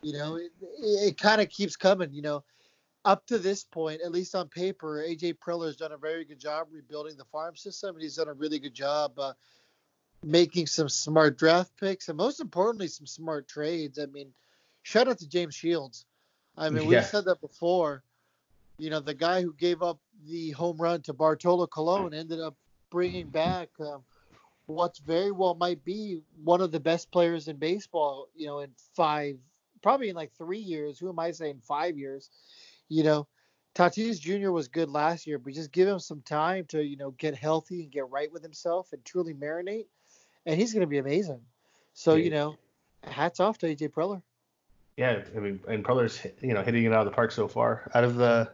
you know, it, it kind of keeps coming. You know, up to this point, at least on paper, AJ Preller has done a very good job rebuilding the farm system, and he's done a really good job uh, making some smart draft picks, and most importantly, some smart trades. I mean, shout out to James Shields. I mean, yeah. we've said that before. You know, the guy who gave up the home run to Bartolo Colon ended up bringing back um, what's very well might be one of the best players in baseball. You know, in five, probably in like three years. Who am I saying five years? you know, Tatis Jr. was good last year, but just give him some time to, you know, get healthy and get right with himself and truly marinate, and he's going to be amazing. So, yeah. you know, hats off to AJ Preller. Yeah, I mean, and Preller's, you know, hitting it out of the park so far. Out of the,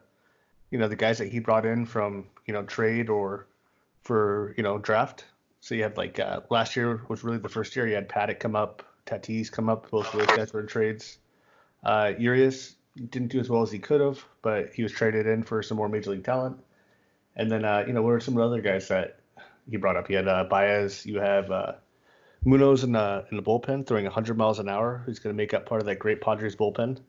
you know, the guys that he brought in from, you know, trade or for, you know, draft. So you had like uh, last year was really the first year you had Paddack come up, Tatis come up, both of those guys were trades. Uh, Urias didn't do as well as he could have, but he was traded in for some more major league talent. And then, uh, you know, what are some other guys that he brought up? He had uh, Baez. You have uh, Munoz in the in the bullpen throwing 100 miles an hour, who's going to make up part of that great Padres bullpen.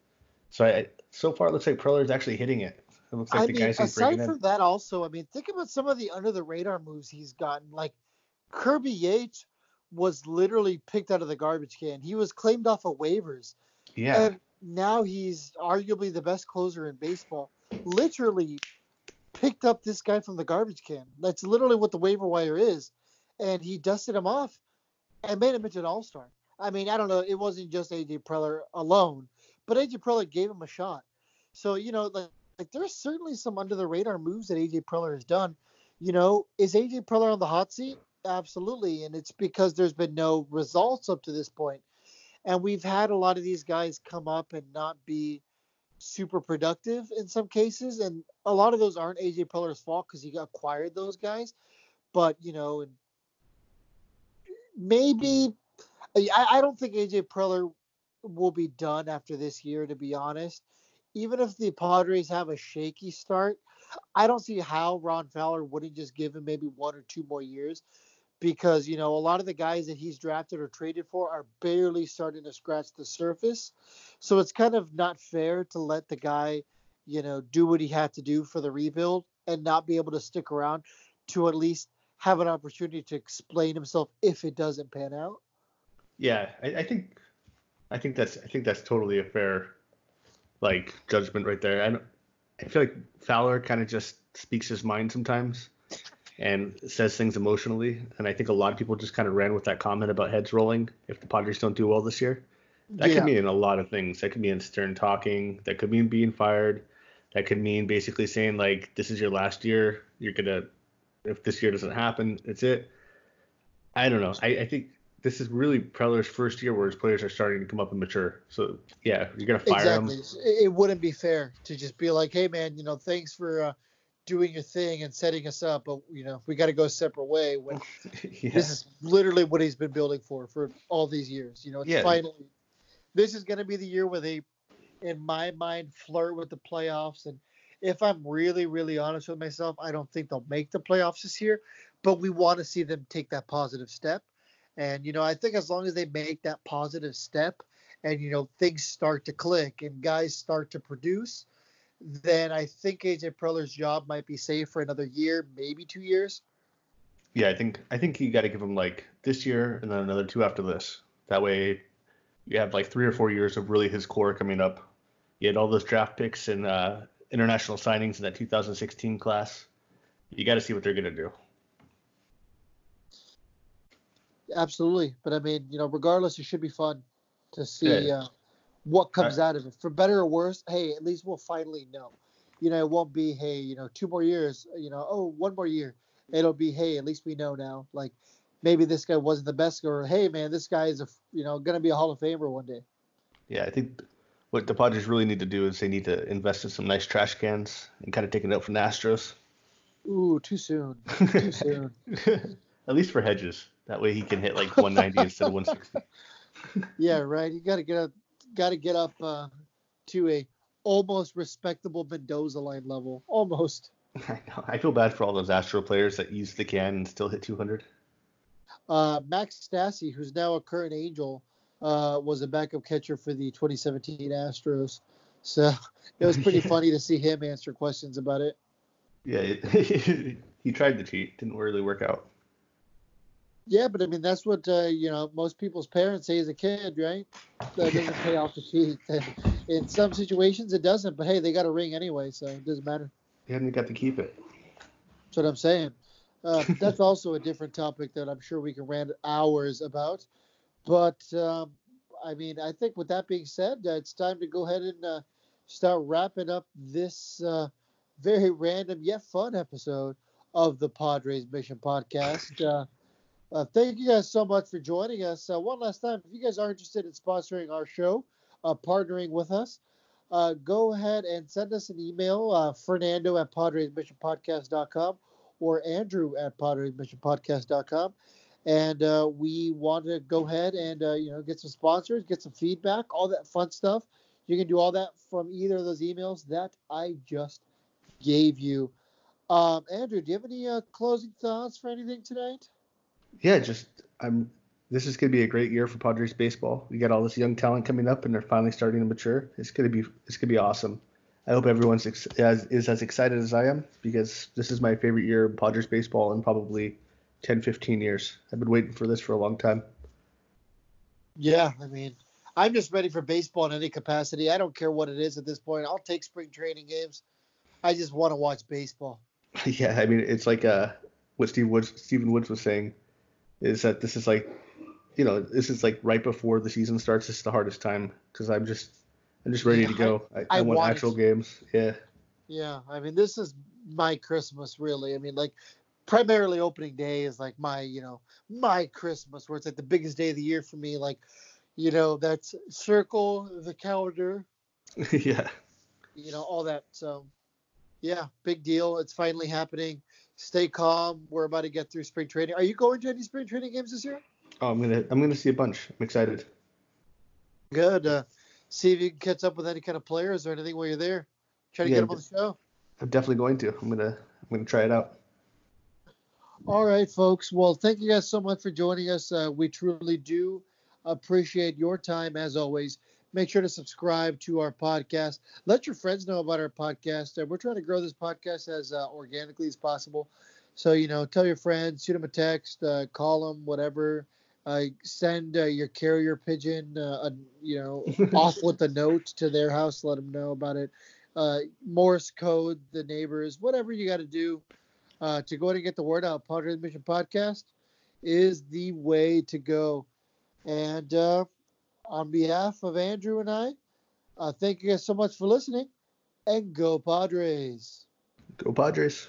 So I, so far, it looks like Preller is actually hitting it. It looks like I the mean, guys aside from in. that, also, I mean, think about some of the under the radar moves he's gotten. Like Kirby Yates was literally picked out of the garbage can. He was claimed off of waivers. Yeah. And now he's arguably the best closer in baseball. Literally picked up this guy from the garbage can. That's literally what the waiver wire is. And he dusted him off and made him into an all star. I mean, I don't know. It wasn't just AJ Preller alone, but AJ Preller gave him a shot. So, you know, like, like there's certainly some under the radar moves that AJ Preller has done. You know, is AJ Preller on the hot seat? Absolutely. And it's because there's been no results up to this point. And we've had a lot of these guys come up and not be super productive in some cases. And a lot of those aren't AJ Preller's fault because he acquired those guys. But, you know, maybe I, I don't think AJ Preller will be done after this year, to be honest. Even if the Padres have a shaky start, I don't see how Ron Fowler wouldn't just give him maybe one or two more years because you know a lot of the guys that he's drafted or traded for are barely starting to scratch the surface. So it's kind of not fair to let the guy, you know, do what he had to do for the rebuild and not be able to stick around to at least have an opportunity to explain himself if it doesn't pan out. Yeah, I, I think I think that's I think that's totally a fair like judgment right there. I I feel like Fowler kind of just speaks his mind sometimes and says things emotionally, and I think a lot of people just kind of ran with that comment about heads rolling if the Padres don't do well this year. That Yeah. could mean a lot of things. That could mean stern talking. That could mean being fired. That could mean basically saying like, "This is your last year. You're gonna, if this year doesn't happen, it's it." I don't know. I, I think this is really Preller's first year where his players are starting to come up and mature. So yeah, you're gonna fire exactly. him. It, wouldn't be fair to just be like, "Hey, man, you know, thanks for uh, doing your thing and setting us up, but you know, we got to go a separate way." When yeah. this is literally what he's been building for for all these years. You know, it's Yeah. finally this is going to be the year where they, in my mind, flirt with the playoffs. And if I'm really, really honest with myself, I don't think they'll make the playoffs this year. But we want to see them take that positive step. And you know, I think as long as they make that positive step, and you know, things start to click and guys start to produce. Then I think AJ Preller's job might be safe for another year, maybe two years. Yeah, I think I think you got to give him like this year and then another two after this. That way, you have like three or four years of really his core coming up. You had all those draft picks and uh, international signings in that 2016 class. You got to see what they're gonna do. Absolutely, but I mean, you know, regardless, it should be fun to see Yeah. uh, what comes out of it, for better or worse. Hey, at least we'll finally know. You know, it won't be hey, you know, two more years. You know, oh, one more year. It'll be hey, at least we know now. Like maybe this guy wasn't the best, or hey, man, this guy is a you know gonna be a Hall of Famer one day. Yeah, I think what the Padres really need to do is they need to invest in some nice trash cans and kind of take it out from the Astros. Ooh, too soon. Too soon. At least for Hedges. That way he can hit like 190 instead of 160. Yeah, right. You gotta get up, gotta get up uh, to a almost respectable Mendoza line level, almost. I know. I feel bad for all those Astro players that use the can and still hit 200. Uh, Max Stassi, who's now a current Angel, uh, was a backup catcher for the 2017 Astros. So it was pretty funny to see him answer questions about it. Yeah, it, he tried to cheat. Didn't really work out. Yeah, but I mean that's what uh, you know most people's parents say as a kid, right? That doesn't pay off to cheat. In some situations it doesn't, but hey, they got a ring anyway, so it doesn't matter. He haven't got to keep it. That's what I'm saying. Uh, that's also a different topic that I'm sure we can rant hours about. But um, I mean, I think with that being said, uh, it's time to go ahead and uh, start wrapping up this uh, very random yet fun episode of the Padres Mission Podcast. Uh, thank you guys so much for joining us. Uh, one last time, if you guys are interested in sponsoring our show, uh, partnering with us, uh, go ahead and send us an email, uh, Fernando at PadresMissionPodcast.com or Andrew at PadresMissionPodcast.com. And uh, we want to go ahead and you know get some sponsors, get some feedback, all that fun stuff. You can do all that from either of those emails that I just gave you. Um, Andrew, do you have any closing thoughts for anything tonight? Yeah, just I'm. This is gonna be a great year for Padres baseball. We got all this young talent coming up, and they're finally starting to mature. It's gonna be it's gonna be awesome. I hope everyone's ex- as, is as excited as I am because this is my favorite year of Padres baseball in probably 10, 15 years. I've been waiting for this for a long time. Yeah, I mean, I'm just ready for baseball in any capacity. I don't care what it is at this point. I'll take spring training games. I just want to watch baseball. yeah, I mean it's like uh what Steve Woods Stephen Woods was saying is that this is like you know this is like right before the season starts. This is the hardest time because I'm just I'm just ready Yeah, to go. I, I, I want want actual games. Yeah. Yeah, I mean, this is my Christmas, really. I mean, like, primarily opening day is like my, you know, my Christmas, where it's like the biggest day of the year for me. Like, you know, that's circle the calendar, yeah. you know, all that. So, yeah, big deal. It's finally happening. Stay calm. We're about to get through spring training. Are you going to any spring training games this year? Oh, I'm gonna I'm gonna see a bunch. I'm excited. Good. Uh, see if you can catch up with any kind of players or anything while you're there. Try to Yeah, get them on the show. I'm definitely going to. I'm gonna I'm gonna try it out. All right, folks. Well, thank you guys so much for joining us. Uh, we truly do appreciate your time as always. Make sure to subscribe to our podcast. Let your friends know about our podcast. Uh, we're trying to grow this podcast as uh, organically as possible. So, you know, tell your friends, shoot them a text, uh, call them, whatever. uh, send uh, your carrier pigeon, uh, a, you know, off with a note to their house. Let them know about it. Uh, Morse code the neighbors, whatever you got to do uh, to go ahead and get the word out. Padres Mission Podcast is the way to go. And uh, on behalf of Andrew and I, uh, thank you guys so much for listening. And go Padres. Go Padres.